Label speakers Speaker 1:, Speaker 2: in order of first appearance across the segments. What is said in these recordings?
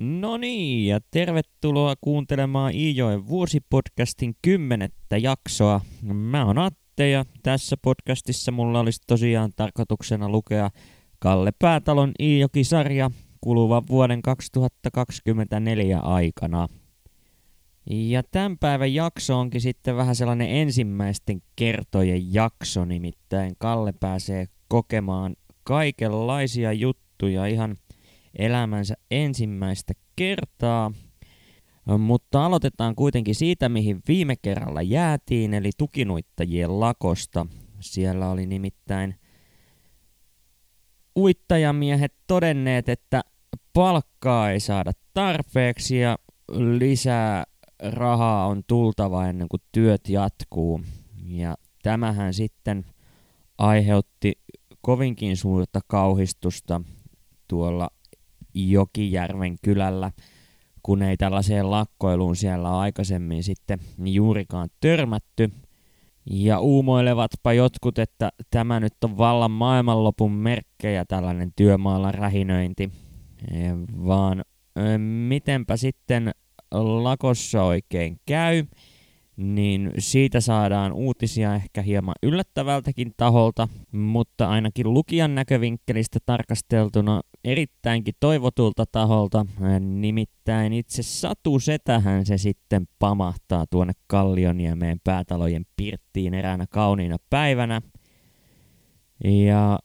Speaker 1: No niin, ja tervetuloa kuuntelemaan Iijoen vuosipodcastin kymmenettä jaksoa. Mä oon Atte ja tässä podcastissa mulla olisi tosiaan tarkoituksena lukea Kalle Päätalon Iijoki-sarja kuluvan vuoden 2024 aikana. Ja tämän päivän jakso onkin sitten vähän sellainen ensimmäisten kertojen jakso, nimittäin Kalle pääsee kokemaan kaikenlaisia juttuja ihan elämänsä ensimmäistä kertaa. Mutta aloitetaan kuitenkin siitä, mihin viime kerralla jäätiin, eli tukinuittajien lakosta. Siellä oli nimittäin uittajamiehet todenneet, että palkkaa ei saada tarpeeksi ja lisää rahaa on tultava ennen kuin työt jatkuu. Ja tämähän sitten aiheutti kovinkin suurta kauhistusta tuolla Jokijärven kylällä, kun ei tällaiseen lakkoiluun siellä aikaisemmin sitten juurikaan törmätty. Ja uumoilevatpa jotkut, että tämä nyt on vallan maailmanlopun merkkejä tällainen työmaalla rähinöinti. Vaan mitenpä sitten lakossa oikein käy, niin siitä saadaan uutisia ehkä hieman yllättävältäkin taholta, mutta ainakin lukijan näkövinkkelistä tarkasteltuna erittäinkin toivotulta taholta, nimittäin itse Satu Setähän se sitten pamahtaa tuonne Kallioniemeen päätalojen pirttiin eräänä kauniina päivänä. Ja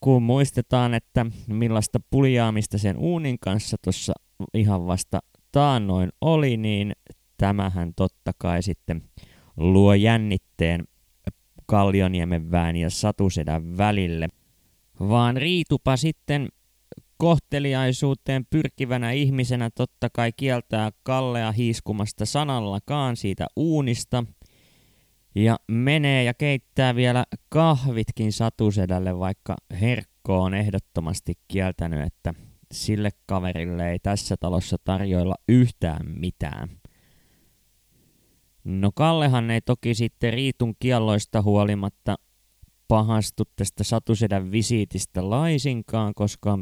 Speaker 1: kun muistetaan, että millaista puljaamista sen uunin kanssa tuossa ihan vasta taannoin oli, niin tämähän totta kai sitten luo jännitteen Kallioniemen väen ja Satusedän välille. Vaan Riitupa sitten kohteliaisuuteen pyrkivänä ihmisenä totta kai kieltää Kallea hiiskumasta sanallakaan siitä uunista ja menee ja keittää vielä kahvitkin Satusedälle, vaikka Herkko on ehdottomasti kieltänyt, että sille kaverille ei tässä talossa tarjoilla yhtään mitään. No Kallehan ei toki sitten Riitun kielloista huolimatta pahastu tästä Satusedän visiitistä laisinkaan, koska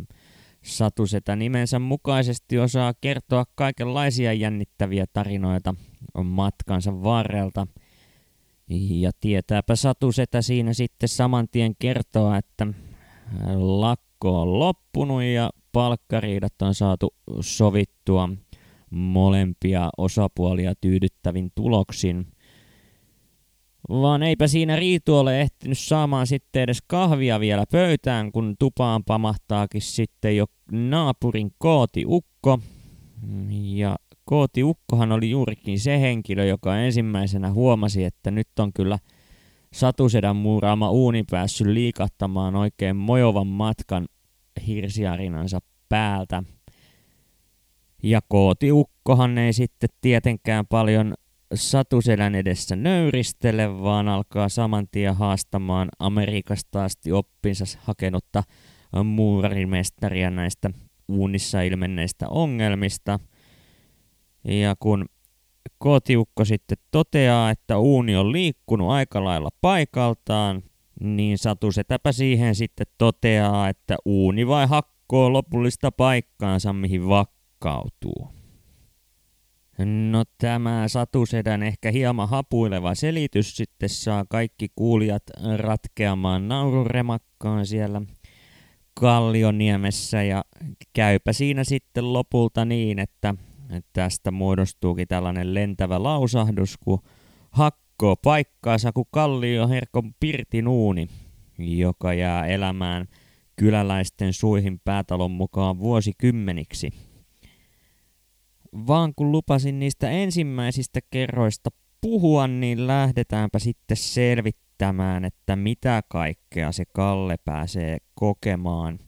Speaker 1: Satusetä nimensä mukaisesti osaa kertoa kaikenlaisia jännittäviä tarinoita matkansa varrelta. Ja tietääpä Satusetä siinä sitten saman tien kertoa, että lakko on loppunut ja palkkariidat on saatu sovittua molempia osapuolia tyydyttävin tuloksin. Vaan eipä siinä Riitu ole ehtinyt saamaan sitten edes kahvia vielä pöytään, kun tupaan pamahtaakin sitten jo naapurin Kooti Ukko. Ja Kooti Ukkohan oli juurikin se henkilö, joka ensimmäisenä huomasi, että nyt on kyllä Satusedän muuraama uuni päässyt liikattamaan oikein mojovan matkan hirsiarinansa päältä. Ja kootiukkohan ei sitten tietenkään paljon Satuselän edessä nöyristele, vaan alkaa saman tien haastamaan Amerikasta asti oppinsa hakenutta muurarimestaria näistä uunissa ilmenneistä ongelmista. Ja kun kootiukko sitten toteaa, että uuni on liikkunut aika lailla paikaltaan, niin Satusetäpä siihen sitten toteaa, että uuni vai hakkoo lopullista paikkaansa, mihin vakkautuu. No tämä Satusedän ehkä hieman hapuileva selitys sitten saa kaikki kuulijat ratkeamaan naururemakkaan siellä Kallioniemessä ja käypä siinä sitten lopulta niin, että tästä muodostuukin tällainen lentävä lausahdus, kun hakkoo paikkaansa kuin Kallio Herkon pirtinuuni, joka jää elämään kyläläisten suihin päätalon mukaan vuosikymmeniksi – vaan kun lupasin niistä ensimmäisistä kerroista puhua, niin lähdetäänpä sitten selvittämään, että mitä kaikkea se Kalle pääsee kokemaan.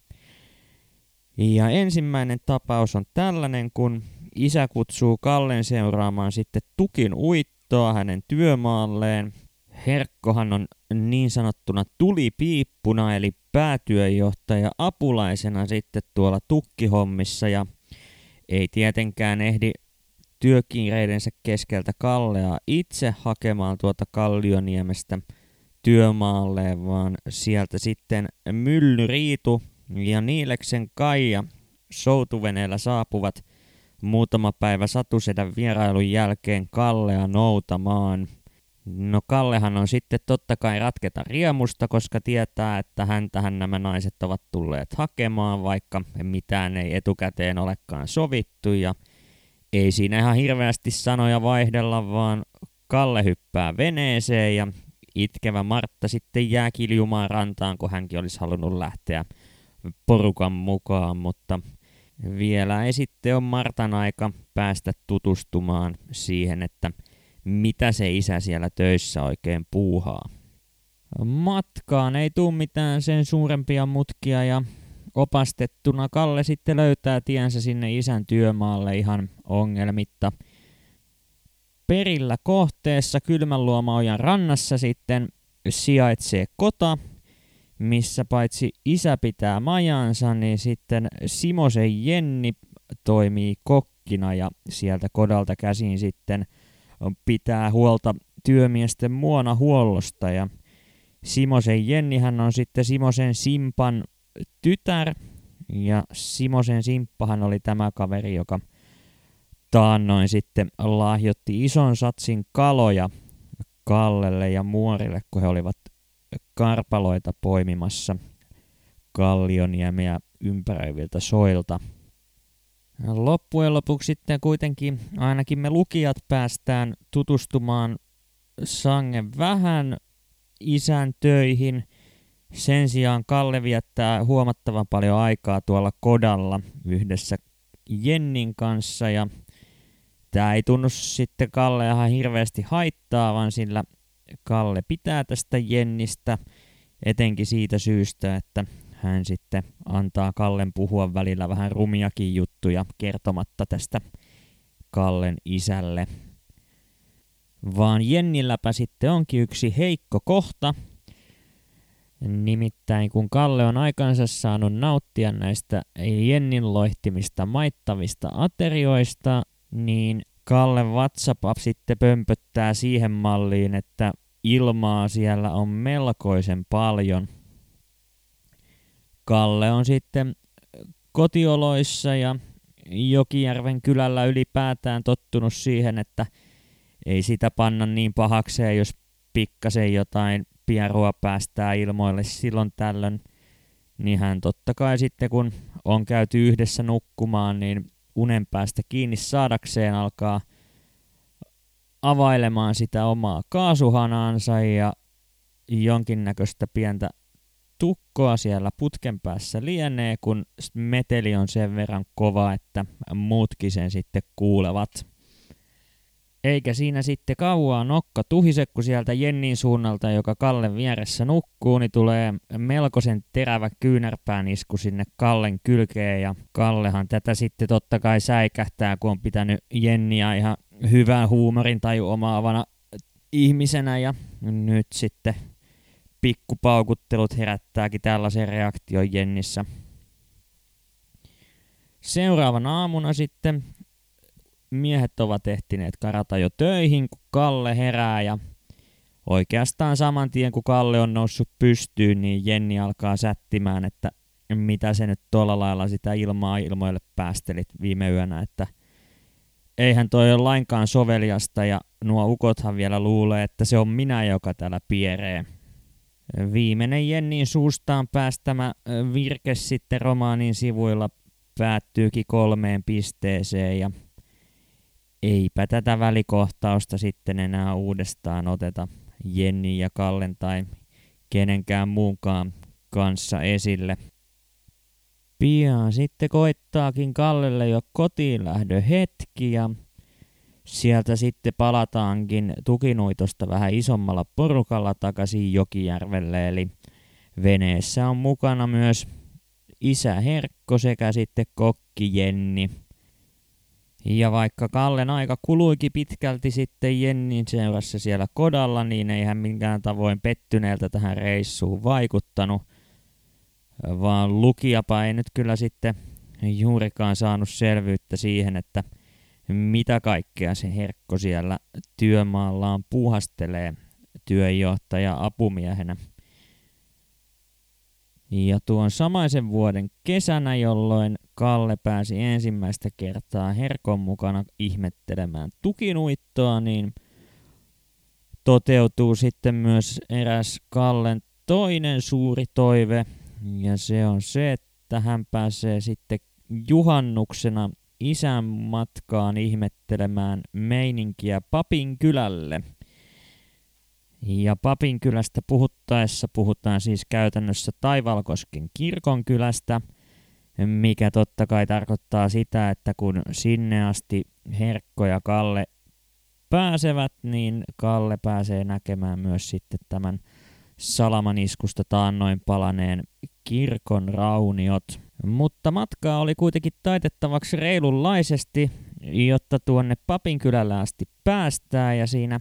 Speaker 1: Ja ensimmäinen tapaus on tällainen, kun isä kutsuu Kallen seuraamaan sitten tukin uittoa hänen työmaalleen. Herkkohan on niin sanottuna tulipiippuna eli päätyöjohtaja apulaisena sitten tuolla tukkihommissa ja ei tietenkään ehdi työkiireidensä keskeltä Kallea itse hakemaan tuota Kallioniemestä työmaalle, vaan sieltä sitten Mylly Riitu ja Niileksen Kaija soutuveneellä saapuvat muutama päivä Satusedän vierailun jälkeen Kallea noutamaan. No Kallehan on sitten totta kai ratketa riemusta, koska tietää, että häntähän nämä naiset ovat tulleet hakemaan, vaikka mitään ei etukäteen olekaan sovittu. Ja ei siinä ihan hirveästi sanoja vaihdella, vaan Kalle hyppää veneeseen ja itkevä Martta sitten jää kiljumaan rantaan, kun hänkin olisi halunnut lähteä porukan mukaan, mutta vielä ei sitten ole Martan aika päästä tutustumaan siihen, että mitä se isä siellä töissä oikein puuhaa. Matkaan ei tule mitään sen suurempia mutkia ja opastettuna Kalle sitten löytää tiensä sinne isän työmaalle ihan ongelmitta. Perillä kohteessa Kylmänluomaojan rannassa sitten sijaitsee kota, missä paitsi isä pitää majansa, niin sitten Simosen Jenni toimii kokkina ja sieltä kodalta käsin sitten pitää huolta työmiesten muona huollosta ja Simosen Jennihän on sitten Simosen Simpan tytär ja Simosen Simppahan oli tämä kaveri, joka taannoin sitten lahjoitti ison satsin kaloja Kallelle ja Muorille, kun he olivat karpaloita poimimassa Kallioniemeä ympäröiviltä soilta. Loppujen lopuksi sitten kuitenkin ainakin me lukijat päästään tutustumaan sangen vähän isän töihin. Sen sijaan Kalle viettää huomattavan paljon aikaa tuolla kodalla yhdessä Jennin kanssa ja tämä ei tunnu sitten Kalle ihan hirveästi haittaa, vaan sillä Kalle pitää tästä Jennistä etenkin siitä syystä, että hän sitten antaa Kallen puhua välillä vähän rumiakin juttuja kertomatta tästä Kallen isälle. Vaan Jennilläpä sitten onkin yksi heikko kohta. Nimittäin kun Kalle on aikansa saanut nauttia näistä Jennin loihtimista maittavista aterioista, niin Kalle WhatsApp sitten pömpöttää siihen malliin, että ilmaa siellä on melkoisen paljon. Kalle on sitten kotioloissa ja Jokijärven kylällä ylipäätään tottunut siihen, että ei sitä panna niin pahakseen, jos pikkasen jotain pierua päästää ilmoille silloin tällöin. Niin hän totta kai sitten kun on käyty yhdessä nukkumaan, niin unen päästä kiinni saadakseen alkaa availemaan sitä omaa kaasuhanaansa ja jonkinnäköistä pientä tukkoa siellä putken päässä lienee, kun meteli on sen verran kova, että muutkin sen sitten kuulevat. Eikä siinä sitten kauaa nokka tuhise, kun sieltä Jennin suunnalta, joka Kallen vieressä nukkuu, niin tulee melkoisen terävä kyynärpään isku sinne Kallen kylkeen. Ja Kallehan tätä sitten totta kai säikähtää, kun on pitänyt Jenniä ihan hyvän huumorin tai omaavana ihmisenä. Ja nyt sitten pikkupaukuttelut herättääkin tällaisen reaktion Jennissä. Seuraavana aamuna sitten miehet ovat ehtineet karata jo töihin, kun Kalle herää ja oikeastaan saman tien kun Kalle on noussut pystyyn, niin Jenni alkaa sättimään, että mitä se nyt tuolla lailla sitä ilmaa ilmoille päästelit viime yönä, että eihän toi ole lainkaan soveliasta ja nuo ukothan vielä luulee, että se on minä, joka täällä pieree. Viimeinen Jennin suustaan päästämä virke sitten romaanin sivuilla päättyykin kolmeen pisteeseen ja eipä tätä välikohtausta sitten enää uudestaan oteta Jenni ja Kallen tai kenenkään muunkaan kanssa esille. Pian sitten koittaakin Kallelle jo kotiin lähdö hetki ja sieltä sitten palataankin tukinuitosta vähän isommalla porukalla takaisin Jokijärvelle, eli veneessä on mukana myös isä Herkko sekä sitten kokki Jenni. Ja vaikka Kallen aika kuluikin pitkälti sitten Jennin seurassa siellä kodalla, niin ei hän minkään tavoin pettyneeltä tähän reissuun vaikuttanut, vaan lukijapa ei nyt kyllä sitten juurikaan saanut selvyyttä siihen, että mitä kaikkea se Herkko siellä työmaallaan puhastelee työjohtaja apumiehenä. Ja tuon samaisen vuoden kesänä, jolloin Kalle pääsi ensimmäistä kertaa Herkon mukana ihmettelemään tukinuittoa, niin toteutuu sitten myös eräs Kallen toinen suuri toive, ja se on se, että hän pääsee sitten juhannuksena isän matkaan ihmettelemään meininkiä Papin kylälle. Ja Papin kylästä puhuttaessa puhutaan siis käytännössä Taivalkosken kirkon kylästä, mikä totta kai tarkoittaa sitä, että kun sinne asti Herkko ja Kalle pääsevät, niin Kalle pääsee näkemään myös sitten tämän salamaniskusta taannoin palaneen kirkon rauniot. Mutta matkaa oli kuitenkin taitettavaksi reilunlaisesti, jotta tuonne Papinkylällä asti päästään ja siinä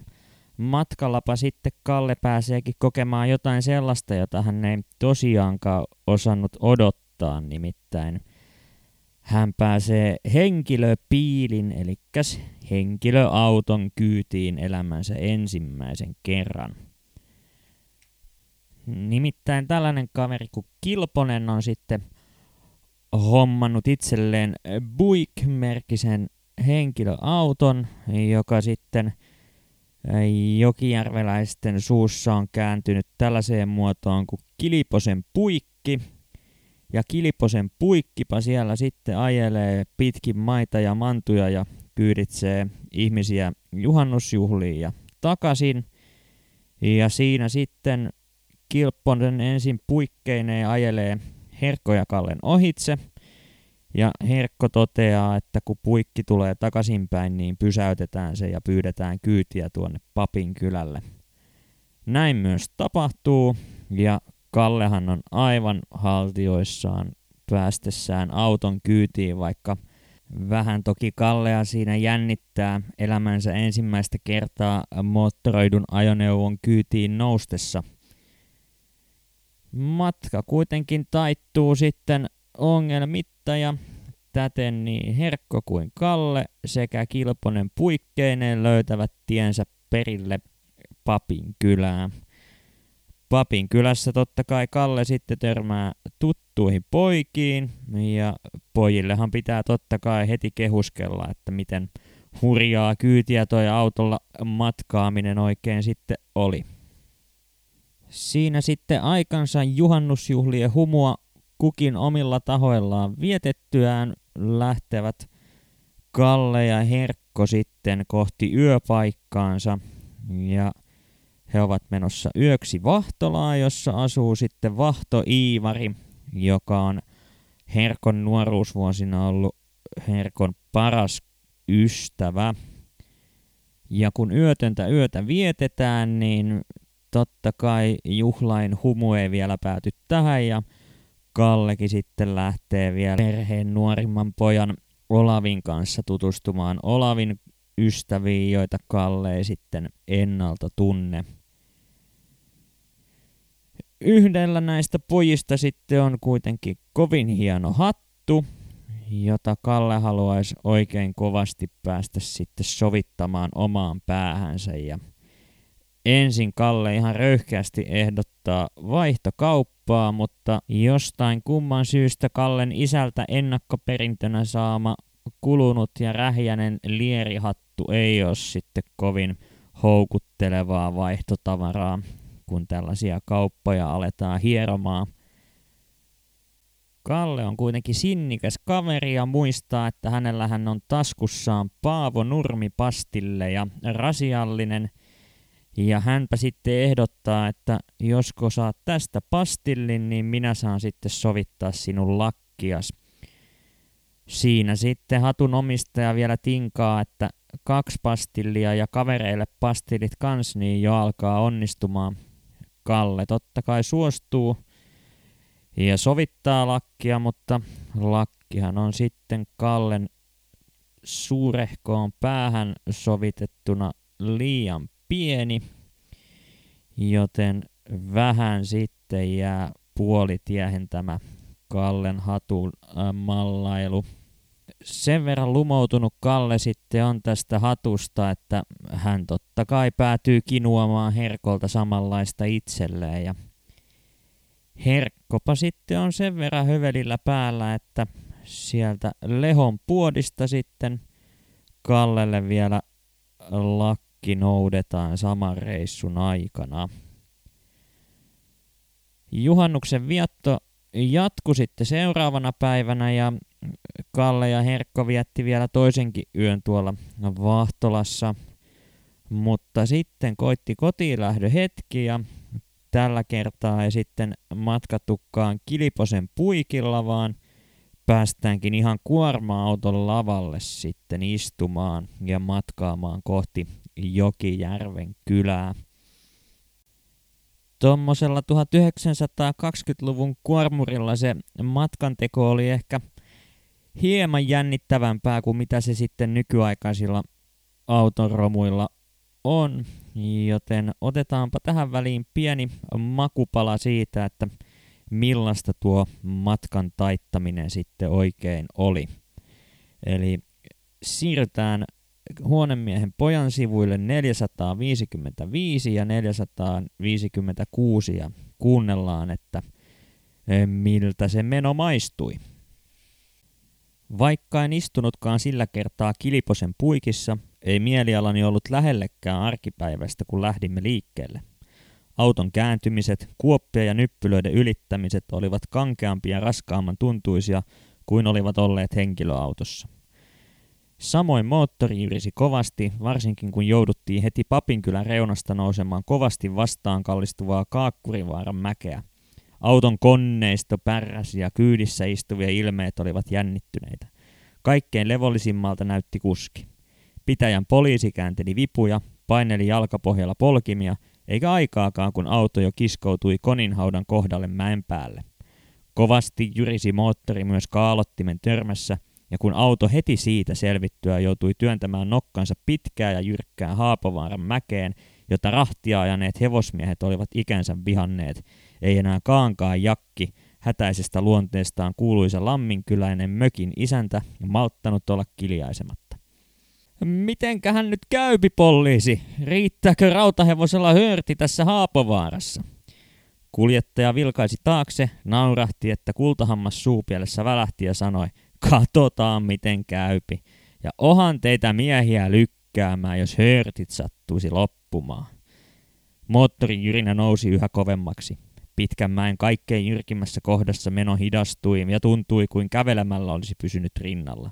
Speaker 1: matkallapa sitten Kalle pääseekin kokemaan jotain sellaista, jota hän ei tosiaankaan osannut odottaa nimittäin. Hän pääsee henkilöpiilin, eli henkilöauton kyytiin elämänsä ensimmäisen kerran. Nimittäin tällainen kaveri kuin Kilponen on sitten hommannut itselleen Buick-merkisen henkilöauton, joka sitten jokijärveläisten suussa on kääntynyt tällaiseen muotoon kuin Kiliposen puikki. Ja Kiliposen puikkipa siellä sitten ajelee pitkin maita ja mantuja ja kyyditsee ihmisiä juhannusjuhliin ja takaisin. Ja siinä sitten Kilpponen ensin puikkeineen ajelee Herkko ja Kallen ohitse. Ja Herkko toteaa, että kun puikki tulee takaisinpäin, niin pysäytetään se ja pyydetään kyytiä tuonne papin kylälle. Näin myös tapahtuu, ja Kallehan on aivan haltioissaan päästessään auton kyytiin, vaikka vähän toki Kallea siinä jännittää elämänsä ensimmäistä kertaa moottoroidun ajoneuvon kyytiin noustessa – Matka kuitenkin taittuu sitten ongelmitta ja täten niin Herkko kuin Kalle sekä Kilponen puikkeineen löytävät tiensä perille Papin kylään. Papin kylässä totta kai Kalle sitten törmää tuttuihin poikiin ja pojillehan pitää totta kai heti kehuskella, että miten hurjaa kyytiä toi autolla matkaaminen oikein sitten oli. Siinä sitten aikansa juhannusjuhlien humua kukin omilla tahoillaan vietettyään lähtevät Kalle ja Herkko sitten kohti yöpaikkaansa ja he ovat menossa yöksi Vahtolaa, jossa asuu sitten Vahto Iivari, joka on Herkon nuoruusvuosina ollut Herkon paras ystävä. Ja kun yötöntä yötä vietetään, niin totta kai juhlain humu ei vielä pääty tähän ja Kallekin sitten lähtee vielä perheen nuorimman pojan Olavin kanssa tutustumaan Olavin ystäviin, joita Kalle ei sitten ennalta tunne. Yhdellä näistä pojista sitten on kuitenkin kovin hieno hattu, jota Kalle haluaisi oikein kovasti päästä sitten sovittamaan omaan päähänsä ja Ensin Kalle ihan röyhkeästi ehdottaa vaihtokauppaa, mutta jostain kumman syystä Kallen isältä ennakkoperintönä saama kulunut ja rähjänen lierihattu ei ole sitten kovin houkuttelevaa vaihtotavaraa, kun tällaisia kauppoja aletaan hieromaan. Kalle on kuitenkin sinnikäs kaveri ja muistaa, että hänellähän on taskussaan Paavo Nurmipastille ja rasiallinen – ja hänpä sitten ehdottaa, että josko saat tästä pastillin, niin minä saan sitten sovittaa sinun lakkias. Siinä sitten hatun omistaja vielä tinkaa, että kaksi pastillia ja kavereille pastillit kans, niin jo alkaa onnistumaan. Kalle totta kai suostuu ja sovittaa lakkia, mutta lakkihan on sitten Kallen suurehkoon päähän sovitettuna liian pieni, joten vähän sitten jää puolitiehen tämä Kallen hatun äh, mallailu. Sen verran lumoutunut Kalle sitten on tästä hatusta, että hän totta kai päätyy kinuamaan Herkolta samanlaista itselleen. Ja Herkkopa sitten on sen verran hövelillä päällä, että sieltä Lehon puodista sitten Kallelle vielä lakki noudetaan saman reissun aikana. Juhannuksen vietto jatku sitten seuraavana päivänä ja Kalle ja Herkko vietti vielä toisenkin yön tuolla Vahtolassa. Mutta sitten koitti kotiin hetki ja tällä kertaa ei sitten matkatukkaan Kiliposen puikilla, vaan päästäänkin ihan kuorma-auton lavalle sitten istumaan ja matkaamaan kohti Jokijärven kylää. Tuommoisella 1920-luvun kuormurilla se matkanteko oli ehkä hieman jännittävämpää kuin mitä se sitten nykyaikaisilla autoromuilla on, joten otetaanpa tähän väliin pieni makupala siitä, että millaista tuo matkan taittaminen sitten oikein oli. Eli siirrytään huonemiehen pojan sivuille 455 ja 456 ja kuunnellaan, että eh, miltä se meno maistui. Vaikka en istunutkaan sillä kertaa Kiliposen puikissa, ei mielialani ollut lähellekään arkipäivästä, kun lähdimme liikkeelle. Auton kääntymiset, kuoppia ja nyppylöiden ylittämiset olivat kankeampia ja raskaamman tuntuisia kuin olivat olleet henkilöautossa. Samoin moottori yrisi kovasti, varsinkin kun jouduttiin heti Papinkylän reunasta nousemaan kovasti vastaan kallistuvaa Kaakkurivaaran mäkeä. Auton konneisto pärräsi ja kyydissä istuvia ilmeet olivat jännittyneitä. Kaikkein levollisimmalta näytti kuski. Pitäjän poliisi käänteli vipuja, paineli jalkapohjalla polkimia, eikä aikaakaan kun auto jo kiskoutui koninhaudan kohdalle mäen päälle. Kovasti jyrisi moottori myös kaalottimen törmässä, ja kun auto heti siitä selvittyä joutui työntämään nokkansa pitkää ja jyrkkää Haapovaaran mäkeen, jota rahtia ajaneet hevosmiehet olivat ikänsä vihanneet, ei enää kaankaan jakki, hätäisestä luonteestaan kuuluisa lamminkyläinen mökin isäntä malttanut olla kiljaisematta. Mitenkähän nyt käypi poliisi? Riittääkö rautahevosella hörti tässä Haapovaarassa? Kuljettaja vilkaisi taakse, naurahti, että kultahammas suupielessä välähti ja sanoi, katsotaan miten käypi. Ja ohan teitä miehiä lykkäämään, jos hörtit sattuisi loppumaan. Moottorin jyrinä nousi yhä kovemmaksi. Pitkän mäen kaikkein jyrkimmässä kohdassa meno hidastui ja tuntui kuin kävelemällä olisi pysynyt rinnalla.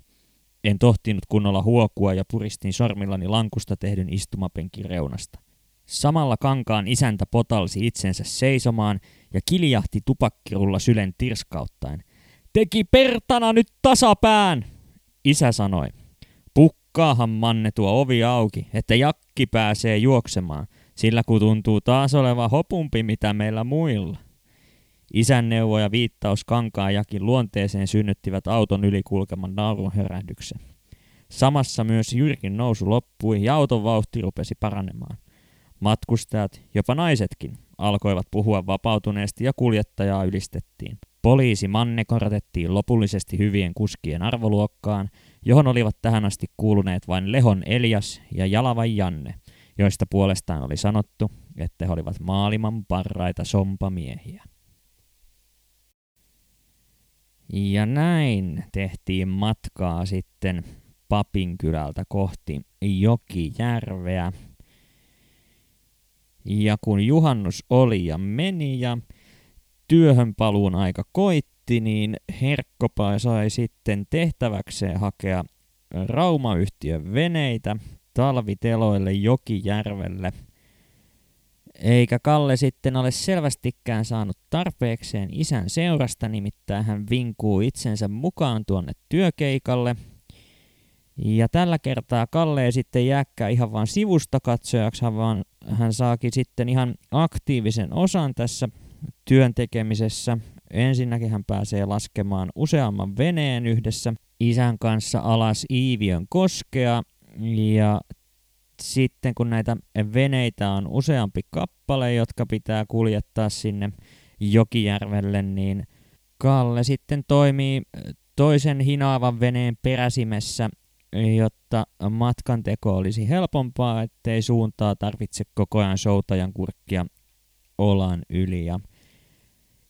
Speaker 1: En tohtinut kunnolla huokua ja puristin sormillani lankusta tehdyn istumapenkin reunasta. Samalla kankaan isäntä potalsi itsensä seisomaan ja kiljahti tupakkirulla sylen tirskauttaen. Teki pertana nyt tasapään, isä sanoi. Pukkaahan manne tuo ovi auki, että jakki pääsee juoksemaan, sillä kun tuntuu taas oleva hopumpi mitä meillä muilla. Isän neuvo ja viittaus kankaan jakin luonteeseen synnyttivät auton yli kulkeman naurun hörähdyksen. Samassa myös Jyrkin nousu loppui ja auton vauhti rupesi paranemaan. Matkustajat, jopa naisetkin, alkoivat puhua vapautuneesti ja kuljettajaa ylistettiin. Poliisi Manne korotettiin lopullisesti hyvien kuskien arvoluokkaan, johon olivat tähän asti kuuluneet vain Lehon Elias ja Jalavan Janne, joista puolestaan oli sanottu, että he olivat maailman parraita sompamiehiä. Ja näin tehtiin matkaa sitten Papinkylältä kohti Jokijärveä. Ja kun juhannus oli ja meni ja työhön paluun aika koitti, niin Herkkopa sai sitten tehtäväkseen hakea Raumayhtiön veneitä talviteloille Jokijärvelle. Eikä Kalle sitten ole selvästikään saanut tarpeekseen isän seurasta, nimittäin hän vinkuu itsensä mukaan tuonne työkeikalle. Ja tällä kertaa Kalle ei sitten jääkään ihan vain sivusta katsojaksi, vaan hän saakin sitten ihan aktiivisen osan tässä työn tekemisessä. Ensinnäkin hän pääsee laskemaan useamman veneen yhdessä isän kanssa alas Iiviön koskea ja sitten kun näitä veneitä on useampi kappale, jotka pitää kuljettaa sinne Jokijärvelle, niin Kalle sitten toimii toisen hinaavan veneen peräsimessä, jotta matkan teko olisi helpompaa, ettei suuntaa tarvitse koko ajan soutajan kurkkia olan yli. Ja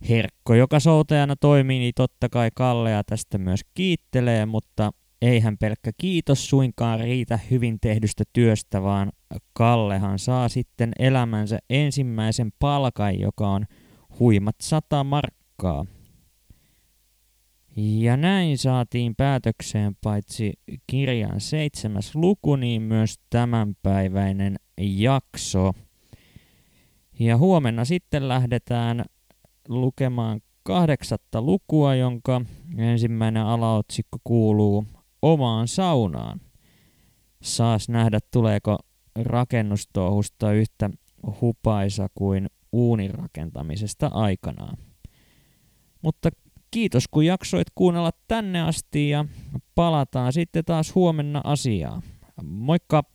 Speaker 1: Herkko, joka soutajana toimii, niin totta kai Kallea tästä myös kiittelee, mutta eihän pelkkä kiitos suinkaan riitä hyvin tehdystä työstä, vaan Kallehan saa sitten elämänsä ensimmäisen palkan, joka on huimat sata markkaa. Ja näin saatiin päätökseen paitsi kirjan seitsemäs luku, niin myös tämänpäiväinen jakso. Ja huomenna sitten lähdetään lukemaan kahdeksatta lukua, jonka ensimmäinen alaotsikko kuuluu omaan saunaan. Saas nähdä, tuleeko rakennustouhusta yhtä hupaisa kuin uunin rakentamisesta aikanaan. Mutta kiitos kun jaksoit kuunnella tänne asti ja palataan sitten taas huomenna asiaan. Moikka!